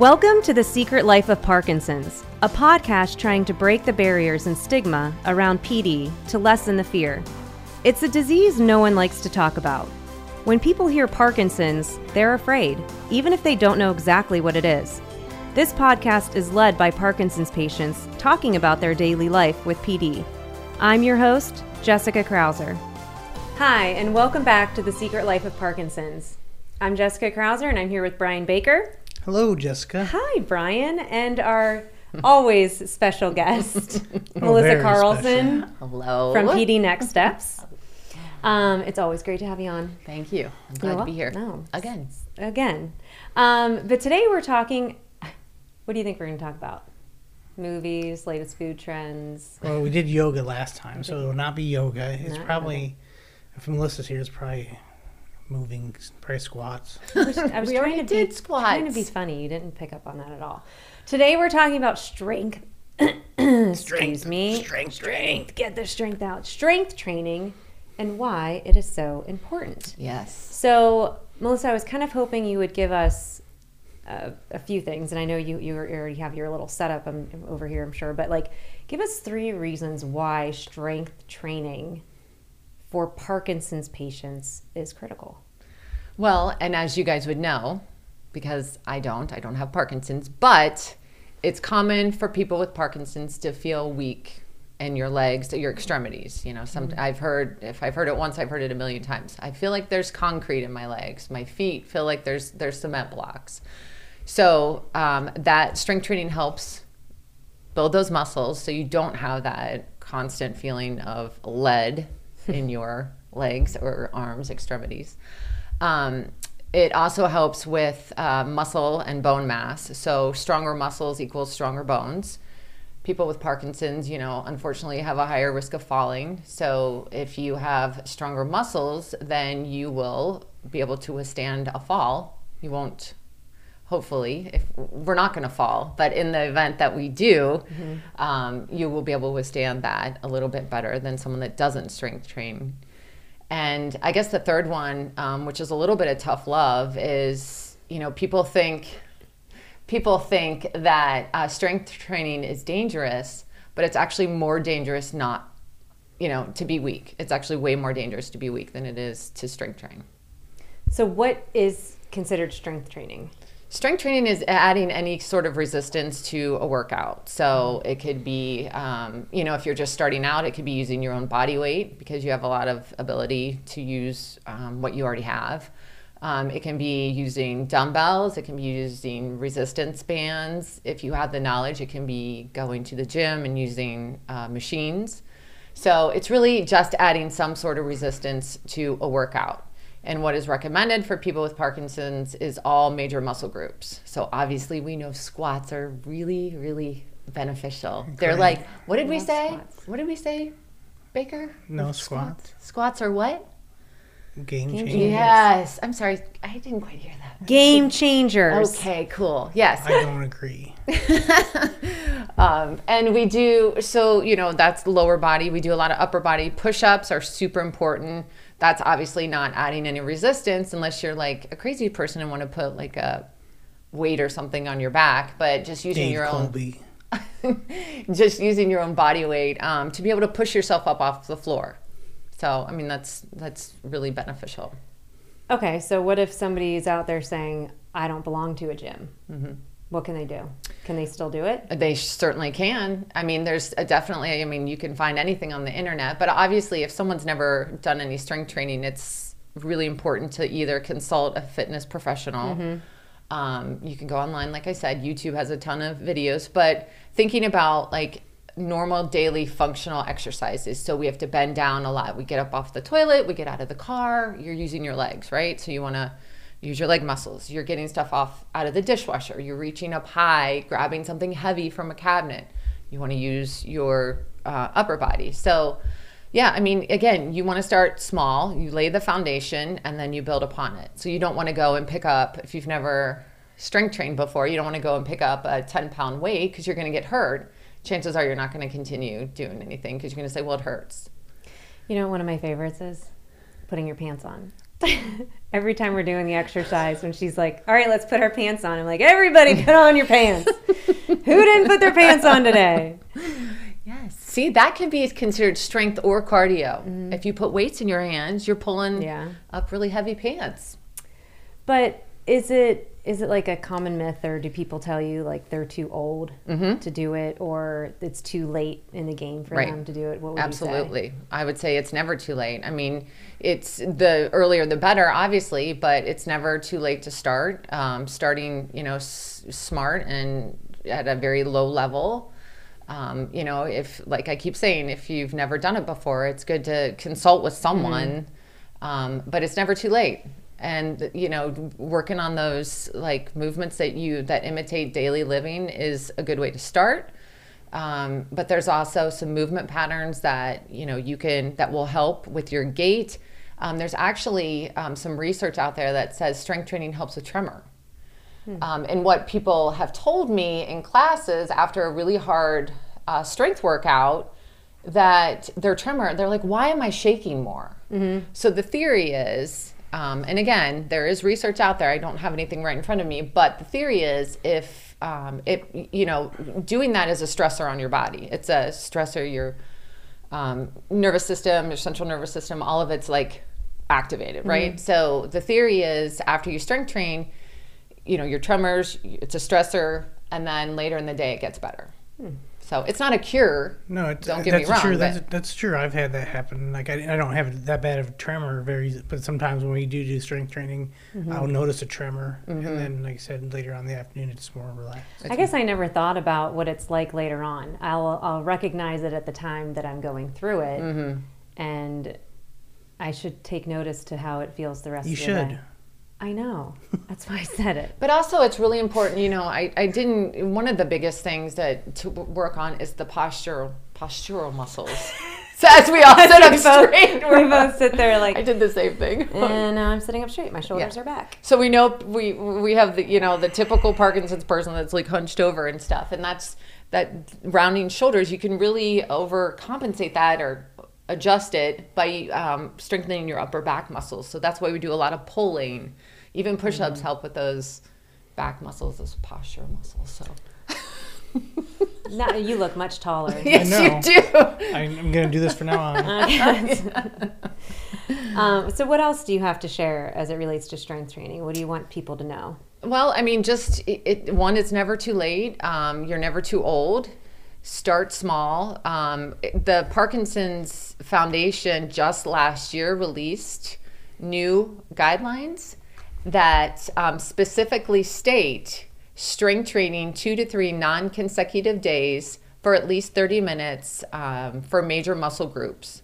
Welcome to The Secret Life of Parkinson's, a podcast trying to break the barriers and stigma around PD to lessen the fear. It's a disease no one likes to talk about. When people hear Parkinson's, they're afraid, even if they don't know exactly what it is. This podcast is led by Parkinson's patients talking about their daily life with PD. I'm your host, Jessica Krauser. Hi, and welcome back to The Secret Life of Parkinson's. I'm Jessica Krauser, and I'm here with Brian Baker. Hello, Jessica. Hi, Brian, and our always special guest, Oh, Melissa very Carlson Hello. from PD Next Steps. Um, it's always great to have you on Thank you. I'm glad You're to be here. No. Again. again. Um, but today we're talking. What do you think we're going to talk about? Movies, latest food trends. Well, we did yoga last time, so it will not be yoga. It's Not probably, if Melissa's here, it's probably moving, probably squats. I was, I was We trying already to be, did trying to be funny. You didn't pick up on that at all. Today we're talking about strength. strength. Excuse me. Strength, Strength. Get the strength out. Strength training and why it is so important. Yes. So, Melissa, I was kind of hoping you would give us uh, a few things, and I know you you already have your little setup um, over here, I'm sure, but like, give us three reasons why strength training for Parkinson's patients is critical. Well, and as you guys would know, because I don't, I don't have Parkinson's, but it's common for people with Parkinson's to feel weak in your legs, your extremities. You know, some I've heard if I've heard it once, I've heard it a million times. I feel like there's concrete in my legs. My feet feel like there's there's cement blocks. So um, that strength training helps build those muscles so you don't have that constant feeling of lead in your legs or arms, extremities. Um, it also helps with uh, muscle and bone mass. So, stronger muscles equals stronger bones. People with Parkinson's, you know, unfortunately have a higher risk of falling. So, if you have stronger muscles, then you will be able to withstand a fall. You won't hopefully if we're not going to fall but in the event that we do um, you will be able to withstand that a little bit better than someone that doesn't strength train and i guess the third one um, which is a little bit of tough love is you know people think people think that uh, strength training is dangerous but it's actually more dangerous not you know to be weak it's actually way more dangerous to be weak than it is to strength train So, what is considered strength training? Strength training is adding any sort of resistance to a workout. So it could be, um, you know, if you're just starting out, it could be using your own body weight because you have a lot of ability to use um, what you already have. Um, it can be using dumbbells, it can be using resistance bands. If you have the knowledge, it can be going to the gym and using uh, machines. So it's really just adding some sort of resistance to a workout. And what is recommended for people with Parkinson's is all major muscle groups. So obviously, we know squats are really, really beneficial. They're like, what did we say? squats. What did we say, Baker? No squats. Squats are what? Game Game changer. Yes. I'm sorry, I didn't quite hear that. Game changers. Okay, cool. Yes. I don't agree. um, and we do so you know that's lower body we do a lot of upper body push-ups are super important that's obviously not adding any resistance unless you're like a crazy person and want to put like a weight or something on your back but just using Dave your own just using your own body weight um, to be able to push yourself up off the floor so i mean that's that's really beneficial Okay, so what if somebody's out there saying, I don't belong to a gym? Mm-hmm. What can they do? Can they still do it? They certainly can. I mean, there's a definitely, I mean, you can find anything on the internet, but obviously, if someone's never done any strength training, it's really important to either consult a fitness professional. Um, you can go online, like I said, YouTube has a ton of videos, but thinking about like normal daily functional exercises. So we have to bend down a lot. We get up off the toilet, we get out of the car, you're using your legs, right? So you want to use your leg muscles. You're getting stuff off out of the dishwasher. You're reaching up high, grabbing something heavy from a cabinet. You want to use your uh, upper body. So, yeah, I mean, again, you want to start small. You lay the foundation and then you build upon it. So you don't want to go and pick up if you've never strength trained before. You don't want to go and pick up a 10 pound weight because you're going to get hurt. Chances are you're not going to continue doing anything because you're going to say, well, it hurts. You know one of my favorites is? Putting your pants on. Every time we're doing the exercise, when she's like, "All right, let's put our pants on," I'm like, "Everybody, put on your pants." Who didn't put their pants on today? Yes. See, that can be considered strength or cardio. Mm-hmm. If you put weights in your hands, you're pulling Yeah. up really heavy pants. But is it is it like a common myth, or do people tell you like they're too old to do it, or it's too late in the game for Right. them to do it? What would? Absolutely. I would say it's never too late. I mean, it's the earlier the better, obviously, but it's never too late to start. Um, starting, you know, s- smart and at a very low level. Um, you know, if, like I keep saying, if you've never done it before, it's good to consult with someone, um, but it's never too late. And, you know, working on those like movements that you, that imitate daily living is a good way to start. Um, but there's also some movement patterns that you know you can that will help with your gait. Um, there's actually um, some research out there that says strength training helps with tremor. Um, and what people have told me in classes after a really hard uh, strength workout that their tremor, they're like, why am I shaking more? So the theory is, um, and again, there is research out there. I don't have anything right in front of me, but the theory is if um, it, you know, doing that is a stressor on your body. It's a stressor. Your um, nervous system, your central nervous system, all of it's like activated, right? So the theory is after you strength train, you know, your tremors, it's a stressor, and then later in the day it gets better. So it's not a cure. No, it's, Don't get that's me wrong, true. but- That's, that's true. I've had that happen. Like I, I don't have that bad of a tremor very, but sometimes when we do do strength training, Mm-hmm. I'll notice a tremor, and then like I said later on in the afternoon, it's more relaxed. I guess I never thought about what it's like later on. I'll I'll recognize it at the time that I'm going through it, Mm-hmm. and I should take notice to how it feels the rest You of the should. day. I know. That's why I said it. But also, it's really important. You know, I, I didn't. One of the biggest things that to work on is the postural postural muscles. so as we all sit up straight, we both sit there like I did the same thing. and now I'm sitting up straight. My shoulders Yeah. are back. So we know we we have the you know the typical Parkinson's person that's like hunched over and stuff, and that's that rounding shoulders. You can really overcompensate that or adjust it by um, strengthening your upper back muscles. So that's why we do a lot of pulling. Even push-ups help with those back muscles, those posture muscles. So Now you look much taller. yes, know. you do. I, I'm gonna do this from now on. um, so what else do you have to share as it relates to strength training? What do you want people to know? Well, I mean, just it, it, one, it's never too late. Um, you're never too old. Start small. Um, the Parkinson's Foundation just last year released new guidelines that um, specifically state strength training two to three non consecutive days for at least 30 minutes um, for major muscle groups.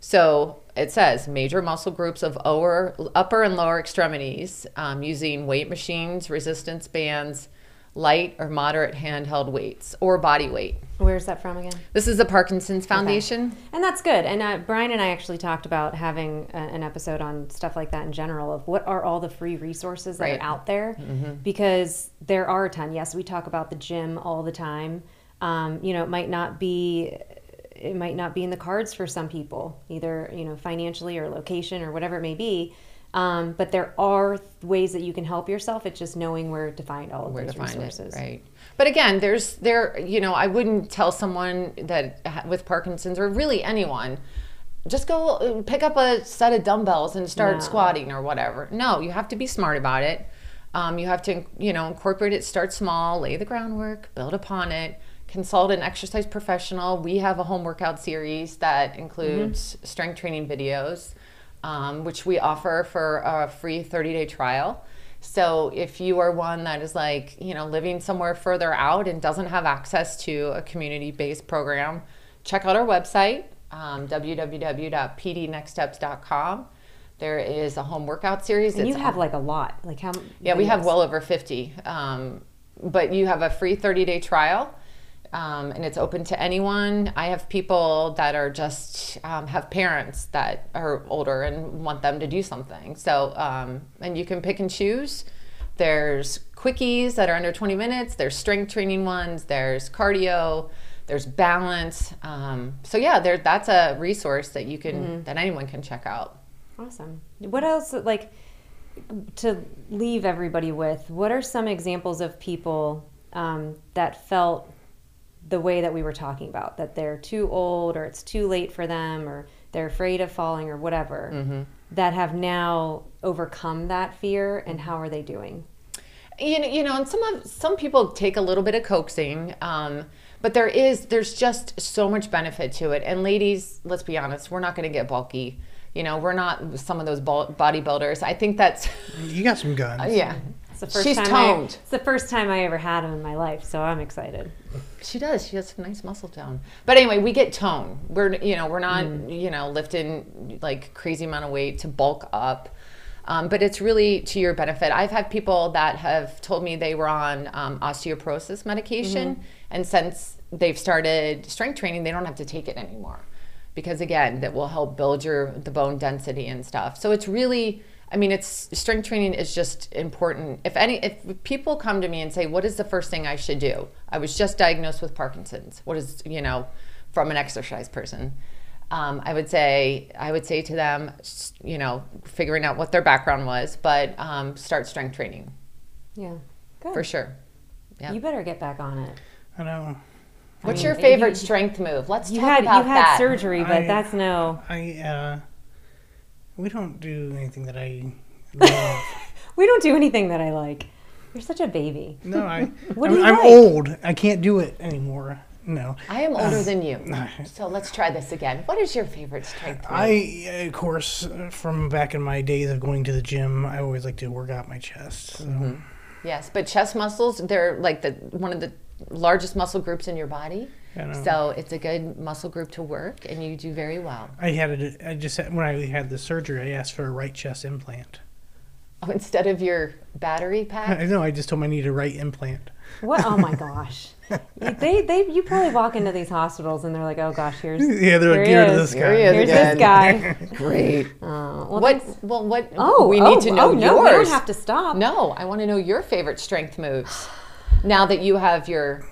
So it says major muscle groups of upper and lower extremities um, using weight machines, resistance bands, light or moderate handheld weights, or body weight. Where's that from again? This is the Parkinson's Foundation. And that's good. And uh, Brian and I actually talked about having a, an episode on stuff like that in general of what are all the free resources that Right. are out there because there are a ton. Yes, we talk about the gym all the time. Um, you know, it might not be it might not be in the cards for some people, either you know financially or location or whatever it may be. Um, but there are ways that you can help yourself. It's just knowing where to find all of where find resources. it, right? But again, there's there, you know, I wouldn't tell someone that with Parkinson's or really anyone, just go uh, pick up a set of dumbbells and start No. squatting or whatever. No, you have to be smart about it. Um, you have to, you know, incorporate it. Start small, lay the groundwork, build upon it. Consult an exercise professional. We have a home workout series that includes strength training videos, um, which we offer for a free 30 day trial. So if you are one that is like, you know, living somewhere further out and doesn't have access to a community based program, check out our website, um, www.pdnextsteps.com. There is a home workout series. And you have like a lot. Like how? yeah, we have well over 50. Um, but you have a free 30 day trial. Um, and it's open to anyone. I have people that are just um, have parents that are older and want them to do something. So, um, and you can pick and choose. There's quickies that are under 20 minutes. There's strength training ones. There's cardio. There's balance. Um, so yeah, there that's a resource that you can that anyone can check out. Awesome. What else, like, to leave everybody with, what are some examples of people um, that felt the way that we were talking about, that they're too old or it's too late for them or they're afraid of falling or whatever, that have now overcome that fear and how are they doing? you know, you know, and some of some people take a little bit of coaxing, um, but there is there's just so much benefit to it. And ladies, let's be honest, we're not going to get bulky. You know, we're not some of those bodybuilders. I think that's You got some guns. yeah. It's the first She's time toned. I, it's the first time I ever had them in my life, so I'm excited. She does. She has some nice muscle tone. But anyway, we get tone. We're you know we're not you know lifting like crazy amount of weight to bulk up. Um, but it's really to your benefit. I've had people that have told me they were on um, osteoporosis medication, and since they've started strength training, they don't have to take it anymore, because again, that will help build your the bone density and stuff. So it's really, I mean, it's strength training is just important. If any, if people come to me and say, "What is the first thing I should do?" I was just diagnosed with Parkinson's. What is you know, from an exercise person um, I would say I would say to them, you know, figuring out what their background was, but um, start strength training Yeah, good. for sure. Yeah. You better get back on it. I know. What's mean, your favorite you- strength move? Let's You talk had about you had that. surgery, but I- that's no. I uh, we don't do anything that I love. We don't do anything that I like. You're such a baby. no, I. What I'm, do you I'm like? old. I can't do it anymore. No. I am older than you, so let's try this again. What is your favorite strength move? I, of course, uh, from back in my days of going to the gym, I always like to work out my chest. So. Mm-hmm. yes, but chest muscles, they're like the one of the largest muscle groups in your body. So it's a good muscle group to work, and you do very well. I had it. I just had, when I had the surgery, I asked for a right chest implant. Oh, instead of your battery pack. I know. I just told them I need a right implant. What? Oh my gosh. they they you probably walk into these hospitals and they're like, oh gosh, here's Yeah, they're like, Here he get rid of is. this Here guy. he here's again. this guy. Great. Uh, well, what? thanks. Well, what? Oh, we oh, need to know oh, no, yours. we don't have to stop. No, I want to know your favorite strength moves. Now that you have your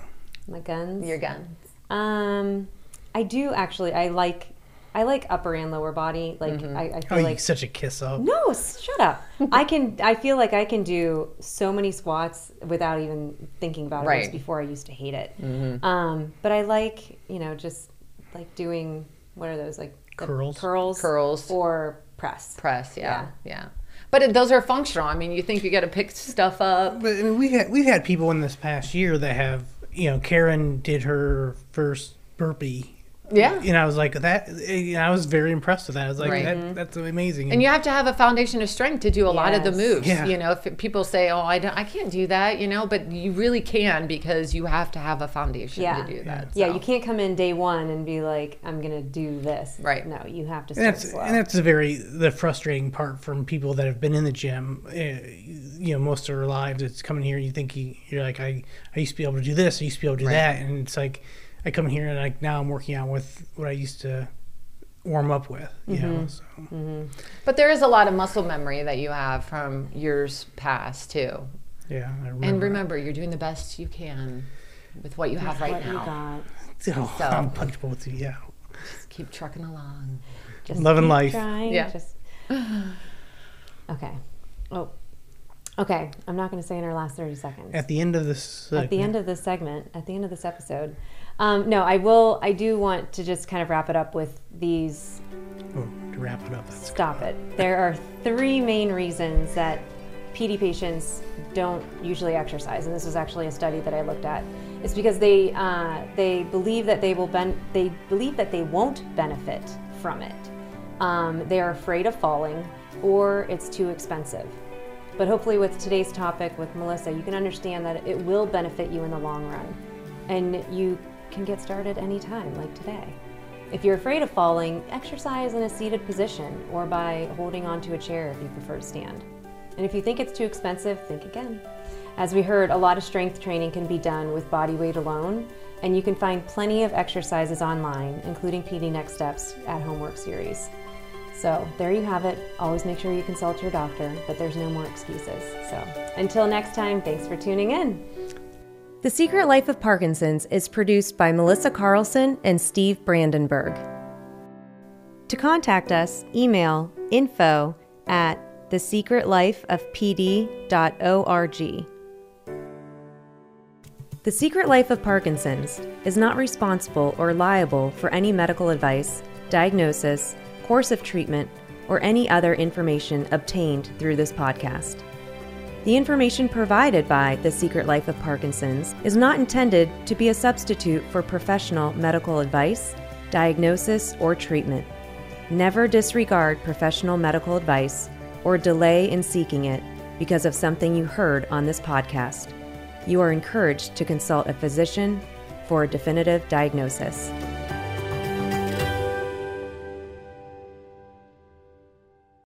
My guns. your guns. Um, I do actually. I like I like upper and lower body. Like Mm-hmm. I, I Oh, feel you like such a kiss up. no, shut up. I can. I feel like I can do so many squats without even thinking about it. Right. before, I used to hate it. Um, but I like you know just like doing what are those like Curls? curls, Curls. or press. Press, yeah, yeah. But those are functional. I mean, you think you got to pick stuff up. But I mean, we had we've had people in this past year that have you know Karen did her first burpee. Yeah. And I was like that. You know, I was very impressed with that. I was like, Right. that, that's amazing. And you have to have a foundation of strength to do a lot of the moves. Yeah. You know, if people say, "Oh, I don't, I can't do that," you know, but you really can because you have to have a foundation Yeah. to do that. Yeah, so. you can't come in day one and be like, I'm gonna do this. Right. No, you have to and start that's slow. and that's the very the frustrating part from people that have been in the gym. Uh, you know, most of their lives, it's coming here. You think you, you're like, I I used to be able to do this. I used to be able to do Right. that, and it's like I come here and like now I'm working out with what I used to warm up with. You know, mm-hmm. so mm-hmm. But there is a lot of muscle memory that you have from years past too. yeah. I remember. And remember, you're doing the best you can with what you have right what you now. got. Oh, So- I'm punchable with you. Yeah. Just keep trucking along. Just Loving keep life. Trying, Yeah. Just... Okay. Oh. Okay. I'm not going to say in our last 30 seconds. At the end of this, at the end of this segment, at the end of this episode. Um, no, I will. I do want to just kind of wrap it up with these. oh, to wrap it up, Stop it. There are three main reasons that PD patients don't usually exercise, and this was actually a study that I looked at. It's because they uh, they believe that they will ben- they believe that they won't benefit from it. Um, they are afraid of falling, or it's too expensive. But hopefully, with today's topic with Melissa, you can understand that it will benefit you in the long run, and you can get started anytime, like today. If you're afraid of falling, exercise in a seated position or by holding onto a chair if you prefer to stand. And if you think it's too expensive, think again. As we heard, a lot of strength training can be done with body weight alone, and you can find plenty of exercises online, including PD Next Steps at Homework Series. So there you have it. Always make sure you consult your doctor, but there's no more excuses. So until next time, thanks for tuning in. The Secret Life of Parkinson's is produced by Melissa Carlson and Steve Brandenburg. To contact us, email info at thesecretlifeofpd.org. The Secret Life of Parkinson's is not responsible or liable for any medical advice, diagnosis, course of treatment, or any other information obtained through this podcast. The information provided by The Secret Life of Parkinson's is not intended to be a substitute for professional medical advice, diagnosis, or treatment. Never disregard professional medical advice or delay in seeking it because of something you heard on this podcast. You are encouraged to consult a physician for a definitive diagnosis.